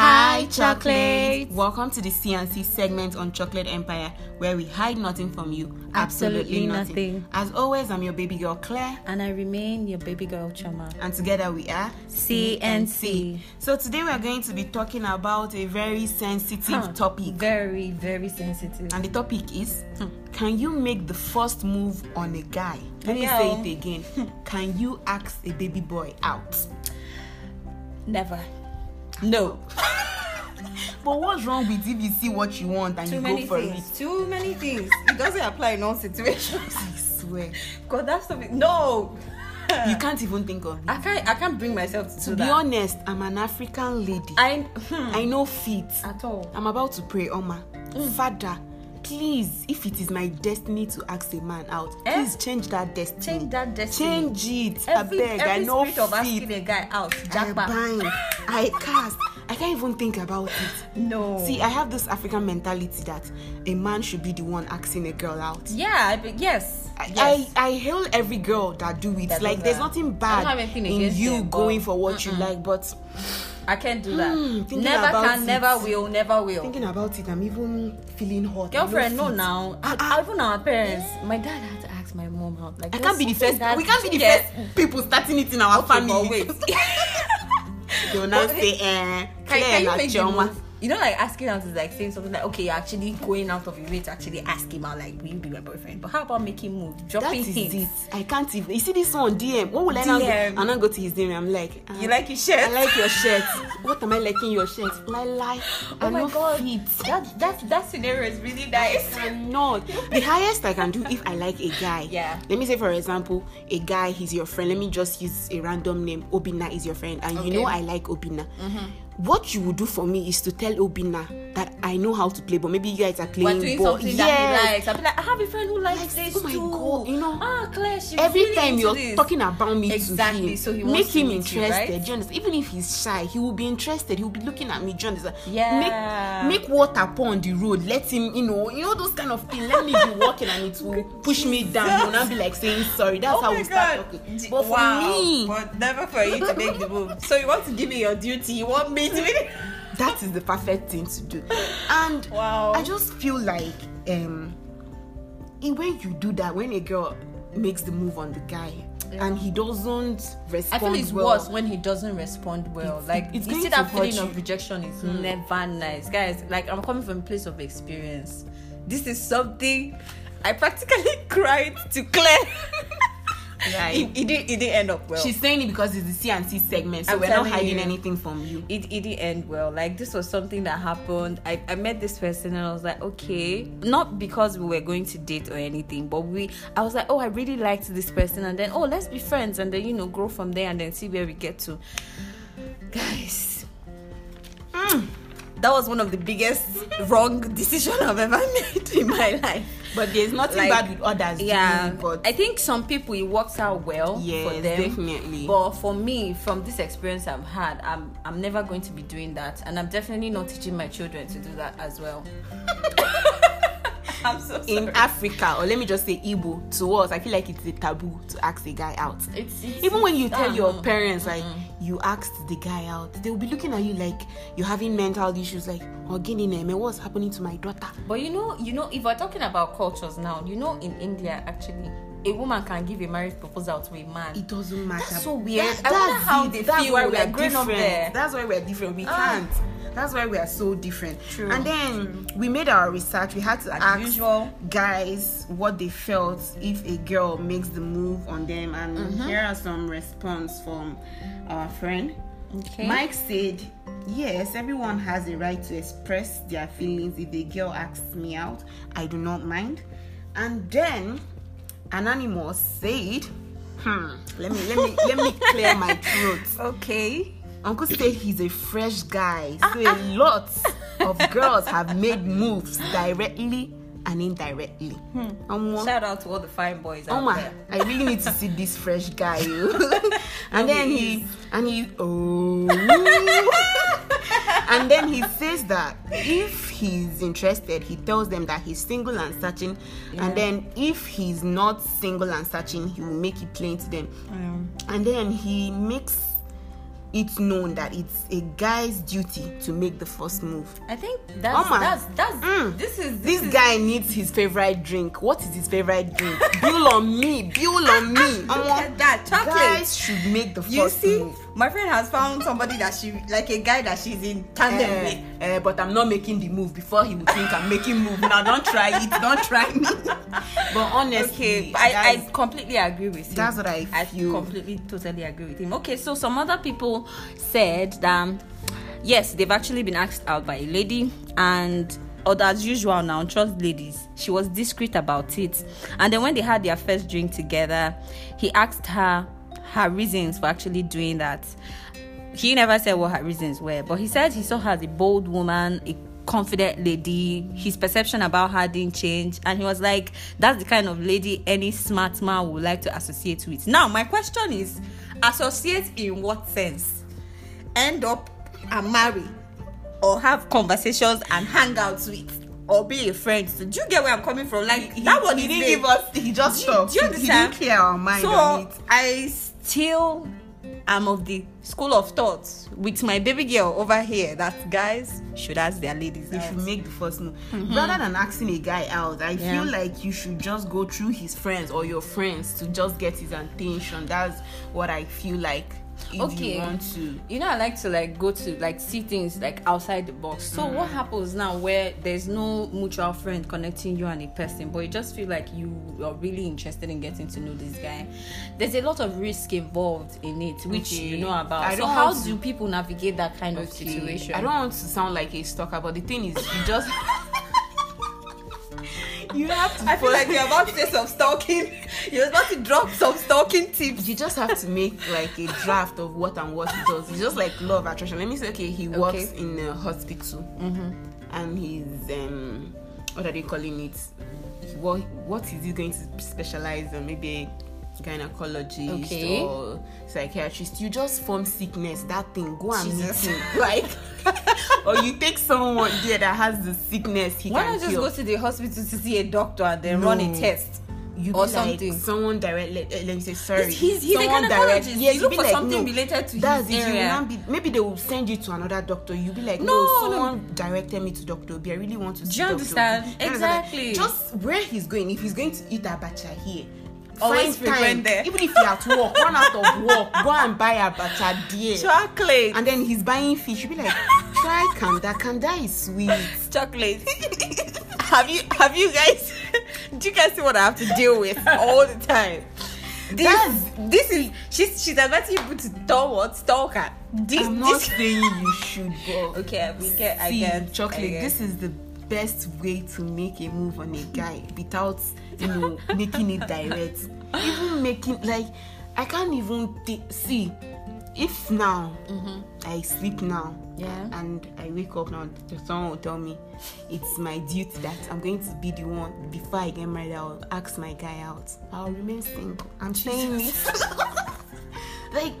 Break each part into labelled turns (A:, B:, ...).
A: Hi, chocolate.
B: Welcome to the CNC segment on Chocolate Empire, where we hide nothing from you.
A: Absolutely nothing.
B: As always, I'm your baby girl Claire,
A: And I remain your baby girl Chioma.
B: and together we are
A: CNC.
B: So today we are going to be talking about a very sensitive
A: Huh.
B: topic,
A: Very, very sensitive.
B: and the topic is: hmm. Can you make the first move on a guy? Let me say it again. Hmm. Can you ask a baby boy out?
A: Never. No.
B: But what's wrong with if you see what you want and
A: Too
B: you go for
A: things. Too many things. It doesn't apply in all situations.
B: it? I swear,
A: God, that's the no.
B: you can't even think of it.
A: I can't. I can't bring myself to,
B: To be
A: that.
B: honest, I'm an African lady.
A: I hmm,
B: I know feet.
A: at all.
B: I'm about to pray, Oma.
A: Mm.
B: Father, please, if it is my destiny to ask a man out,
A: Eh?
B: please change that destiny.
A: Change that destiny.
B: Change it.
A: Every,
B: I beg.
A: every
B: I know
A: spirit of
B: feet.
A: asking a guy out.
B: I
A: Jackpot.
B: bind. I cast. I can't even think about it.
A: No.
B: See, I have this African mentality that a man should be the one asking a girl out.
A: yeah. I yes.
B: I,
A: yes.
B: I, I hail every girl that do it.
A: That
B: like there's
A: that.
B: nothing bad in you
A: them,
B: going for what you like, but
A: I can't do that.
B: Thinking
A: never can,
B: it.
A: never will, never will.
B: thinking about it, I'm even feeling hot.
A: Girlfriend, no now. I, I, even our parents. My dad had to ask my mom out. Like
B: I can't be the first. We can't be the
A: Yes.
B: first people starting it in our
A: Okay,
B: family.
A: but wait.
B: they will now say, eh, Claire
A: can you
B: na
A: make the
B: Chioma.
A: You know, like asking out is like saying something like, okay, you're actually going out of your way to actually ask him out, like, will you be my boyfriend? But how about making move,
B: That
A: dropping
B: is
A: hints?
B: it. I can't even. You see this one DM. What will I now I go to his DM. I'm like, ah,
A: You like his shirt?
B: I like your shirt. what am I liking your shirt? Lie, lie.
A: Oh
B: I'm
A: my
B: not
A: God.
B: fit.
A: That that that scenario is really nice.
B: I'm not. The highest I can do if I like a guy.
A: Yeah.
B: Let me say, for example, a guy, he's your friend. Let me just use a random name. Obina is your friend. And you
A: Okay.
B: know I like Obina. What you would do for me is to tell Obina that I know how to play, but maybe you guys are playing
A: But doing
B: ball.
A: something
B: Yes.
A: that he likes, I'll be like, I have a friend who likes
B: Like,
A: this
B: oh my
A: too.
B: God, you know,
A: ah, Claire, she's
B: Every
A: really
B: time you're
A: this.
B: talking about me
A: Exactly,
B: to him,
A: so he
B: make
A: wants to
B: him
A: meet you,
B: interested.
A: right?
B: Do you understand? Even if he's shy, he will be interested. He will be looking at me. Do you understand?
A: Yeah.
B: Make, make water pour on the road. Let him, you know, you know those kind of things. Let me be walking and it will push me down. And I'll be like saying sorry. That's
A: Oh
B: how we start
A: God.
B: talking.
A: D-
B: But for
A: wow.
B: me,
A: but never for you to make the move. So you want to give me your duty? You want me to?
B: that is the perfect thing to do. And
A: Wow.
B: I just feel like um in- when you do that, when a girl makes the move on the guy and he doesn't respond
A: I feel it's
B: well,
A: worse when he doesn't respond well.
B: It's-
A: like
B: it's
A: you see that feeling
B: you.
A: Of rejection is never nice, guys. Like I'm coming from a place of experience. This is something I practically cried to Claire.
B: Right.
A: it, it, didn't, it didn't end up well.
B: She's saying it because it's the CNC segment, so
A: I'm
B: we're not hiding
A: you.
B: anything from you.
A: it, it didn't end well. Like this was something that happened. I, I met this person and I was like, okay, not because we were going to date or anything, but we I was like, oh, I really liked this person, and then oh, let's be friends, and then you know grow from there, and then see where we get to. Guys,
B: Hmm.
A: that was one of the biggest wrong decision I've ever made in my life.
B: But there's nothing
A: Like,
B: bad with others.
A: Yeah,
B: but
A: I think some people it works out well
B: Yes,
A: for them.
B: definitely.
A: But for me, from this experience I've had, I'm I'm never going to be doing that, and I'm definitely not teaching my children to do that as well. I'm so sorry.
B: in Africa, or let me just say Igbo, to us, I feel like it's a taboo to ask a guy out.
A: it's, it's
B: Even when you tell
A: uh,
B: your parents, like, you asked the guy out, they will be looking at you like you're having mental issues, like, oh, Guinea, what's happening to my daughter?
A: But you know, you know, if we're talking about cultures now, you know, in India actually, a woman can give a marriage proposal to a man.
B: It doesn't matter.
A: That's so weird.
B: That-
A: I wonder how
B: it.
A: they
B: that's
A: feel
B: why we're
A: up
B: different. That's why we're different. We
A: Ah.
B: can't. That's why we are so different.
A: True,
B: And then we made our research. We had to
A: As
B: ask
A: usual.
B: guys what they felt if a girl makes the move on them. And
A: Mm-hmm.
B: here are some response from our friend.
A: Okay.
B: Mike said, Yes, everyone has a right to express their feelings. If a girl asks me out, I do not mind. And then Anonymous said, Hmm, let me let me let me clear my throat.
A: okay.
B: Uncle said he's a fresh guy, so ah, a ah. lot of girls have made moves directly and indirectly. Hmm. Omo,
A: Shout out to all the fine boys out
B: Oh my!
A: there.
B: I really need to see this fresh guy. oh. and then he and he oh, and then he says that if he's interested, he tells them that he's single and searching. And then if he's not single and searching, he will make it plain to them. And then he makes it known that it's a guy's duty to make the first move.
A: I think that's
B: Oma.
A: that's that's
B: Mm.
A: this is this,
B: This
A: is,
B: guy needs his favorite drink. What is his favorite drink? Bill on me. Bill on me.
A: Look at that chocolate.
B: Guys should make the
A: you
B: first
A: see,
B: move.
A: My friend has found somebody that she like a guy that she's in tandem
B: Eh,
A: with.
B: eh, but I'm not making the move before he would think I'm making move. Now don't try it. Don't try me. but honestly,
A: Okay, I, I completely agree with him.
B: That's what I
A: I
B: feel.
A: completely, totally agree with him. Okay, so some other people said that yes, they've actually been asked out by a lady, and or as usual now, trust ladies. She was discreet about it, and then when they had their first drink together, he asked her her reasons for actually doing that. He never said what her reasons were, but he said he saw her as a bold woman, a confident lady. His perception about her didn't change, and he was like, "That's the kind of lady any smart man would like to associate with." Now, my question is, associate in what sense? End up and marry, or have conversations and hangouts with, or be a friend? So, do you get where I'm coming from? Like
B: He-
A: that one
B: he didn't
A: vague.
B: give us. He just
A: Do
B: stopped.
A: do you
B: He didn't clear our mind
A: so
B: on it.
A: I still am of the school of thought with my baby girl over here that guys should ask their ladies
B: You should make the first move mm-hmm. rather than asking a guy out. I
A: Yeah.
B: feel like you should just go through his friends or your friends to just get his attention. That's what I feel like. If
A: okay.
B: you want to,
A: you know i like to like go to like see things like outside the box. So mm. what happens now where there's no mutual friend connecting you and a person but you just feel like you are really interested in getting to know this guy? There's a lot of risk involved in it which
B: Okay.
A: you know about.
B: I
A: so how
B: to-
A: do people navigate that kind of situation?
B: I don't want to sound like a stalker, but the thing is, you just you have to.
A: I feel like you're about to say some stalking. You're about to drop some stalking tips.
B: you just have to make like a draft of what and what he does. It's just like law of attraction. Let me say, okay, he works
A: Okay.
B: in a hospital, and he's um, what are they calling it? What what is he going to specialize in? Maybe gynecologist
A: Okay.
B: or psychiatrist. You just form sickness. That thing, go and
A: Jesus.
B: meet him. Like, or you take someone there that has the sickness. He
A: Why
B: can
A: not just
B: cure.
A: go to the hospital to see a doctor and then run a
B: No.
A: test?
B: you
A: or
B: be like
A: something.
B: someone direct let, let me say sorry
A: He's, he's a
B: someone
A: gynecologist.
B: yes,
A: you
B: you
A: look for
B: like,
A: something
B: no,
A: related to
B: that's
A: his
B: it you
A: area.
B: not be maybe they will send you to another doctor you'll be like no,
A: No, no.
B: someone directed me to dr obi i really want to see
A: you understand?
B: Obi. You understand?
A: Exactly.
B: just where he's going if he's going to eat abacha here
A: Always frequent there.
B: even if you're at work run out of work go and buy abacha there
A: Chocolate.
B: and then he's buying fish you'll be like try kanda kanda is sweet
A: chocolate. have you have you guys do you guys see what I have to deal with all the time? This
B: That's-
A: this is she's she's advising people to store what stalker. This
B: i'm not
A: this
B: saying you should go.
A: okay we get I
B: See,
A: get
B: chocolate.
A: I get.
B: This is the best way to make a move on a guy without you know making it direct. Even making like I can't even thi- see if now I sleep now
A: Mm-hmm. Yeah.
B: and I wake up now. the Someone will tell me it's my duty that I'm going to be the one before I get married. I'll ask my guy out. I'll remain single. I'm saying it. like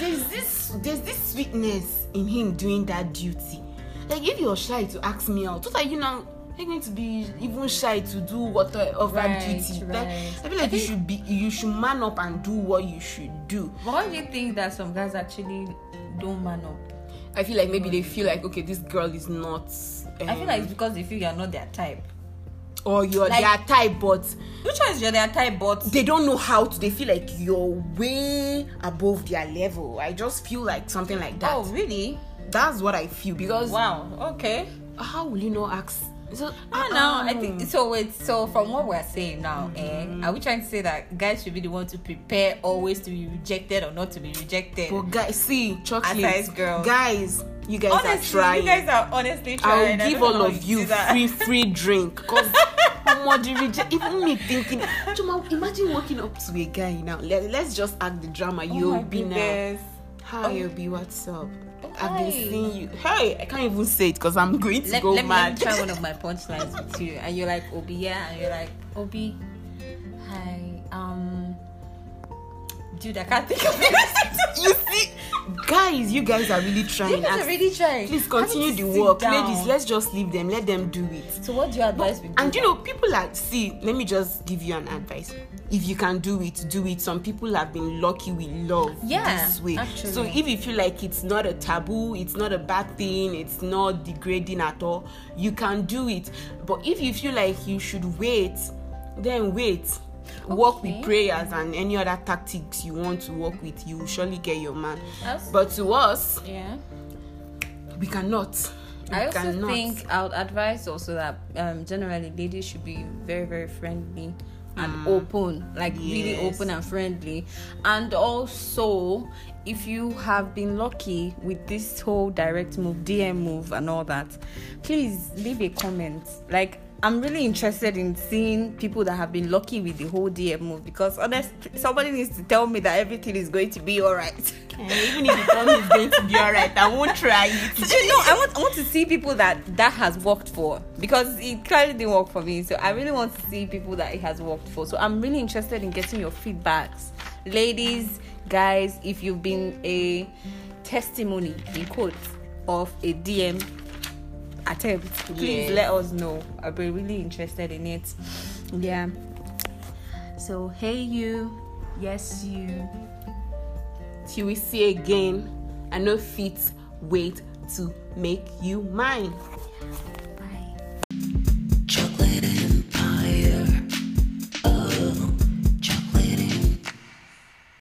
B: there's this there's this sweetness in him doing that duty like if you're shy to ask me out what are you now you going to be even shy to do whatever
A: Right,
B: duty like
A: right.
B: i feel like you should be you should man up and do what you should do
A: But why do you think that some guys actually don't man up?
B: i feel like maybe they feel like okay this girl is not um,
A: I feel like it's because they feel you're not their type.
B: or you're
A: like-
B: their type but
A: Which one is you're their type, but
B: they don't know how to they feel like you're way above their level i just feel like something like that
A: oh really?
B: that's what i feel because
A: Wow. Okay.
B: how will you not ask so,
A: I don't know. I think so. Wait. So from what we're saying now,
B: Mm-hmm.
A: eh, are we trying to say that guys should be the one to prepare always to be rejected or not to be rejected?
B: But guys, see, chocolate,
A: girls.
B: guys, you guys
A: honestly,
B: are trying.
A: you guys are honestly
B: I'll
A: trying. I
B: give all of you free free drink reject even me thinking Chuma, imagine walking up to a guy now Let, let's just act the drama
A: Oh
B: you'll be now hi you'll be what's up I've
A: Hi.
B: been seeing you hey I can't even say it because I'm going to
A: Let,
B: go
A: let, me, let
B: mad
A: me try one of my punchlines with you, and you're like Obi, yeah, and you're like Obi. Hi, um, dude, I can't think of it.
B: you see guys, you guys are really trying.
A: You guys are really trying.
B: Please continue the work,
A: down.
B: ladies. Let's just leave them. Let them do it.
A: So what do you advise people?
B: And you know, people are see. Let me just give you an advice. If you can do it, do it. Some people have been lucky with love
A: Yeah,
B: this way.
A: actually.
B: So if you feel like it's not a taboo, it's not a bad thing, it's not degrading at all, you can do it. But if you feel like you should wait, then wait. Work with prayers and any other tactics you want to work with. You will surely get your man.
A: That's-
B: But to us,
A: yeah.
B: we cannot. We
A: I also
B: cannot.
A: think I would advise also that um, generally ladies should be very very friendly and open, like really
B: Mm.
A: Open and friendly. And also, if you have been lucky with this whole direct move, DM move, and all that, please leave a comment. Like. I'm really interested in seeing people that have been lucky with the whole DM move because honestly, somebody needs to tell me that everything is going to be alright.
B: Eh, even if you tell me it's going to be alright, I won't try it.
A: you know, I want I want to see people that that has worked for because it clearly didn't work for me. So I really want to see people that it has worked for. So I'm really interested in getting your feedbacks, ladies, guys. If you've been a testimony in quotes of a DM attempt, please
B: Yes.
A: let us know. I'll be really interested in it. Yeah. So hey you, yes you.
B: Till we see again, I know fit wait to make you mine.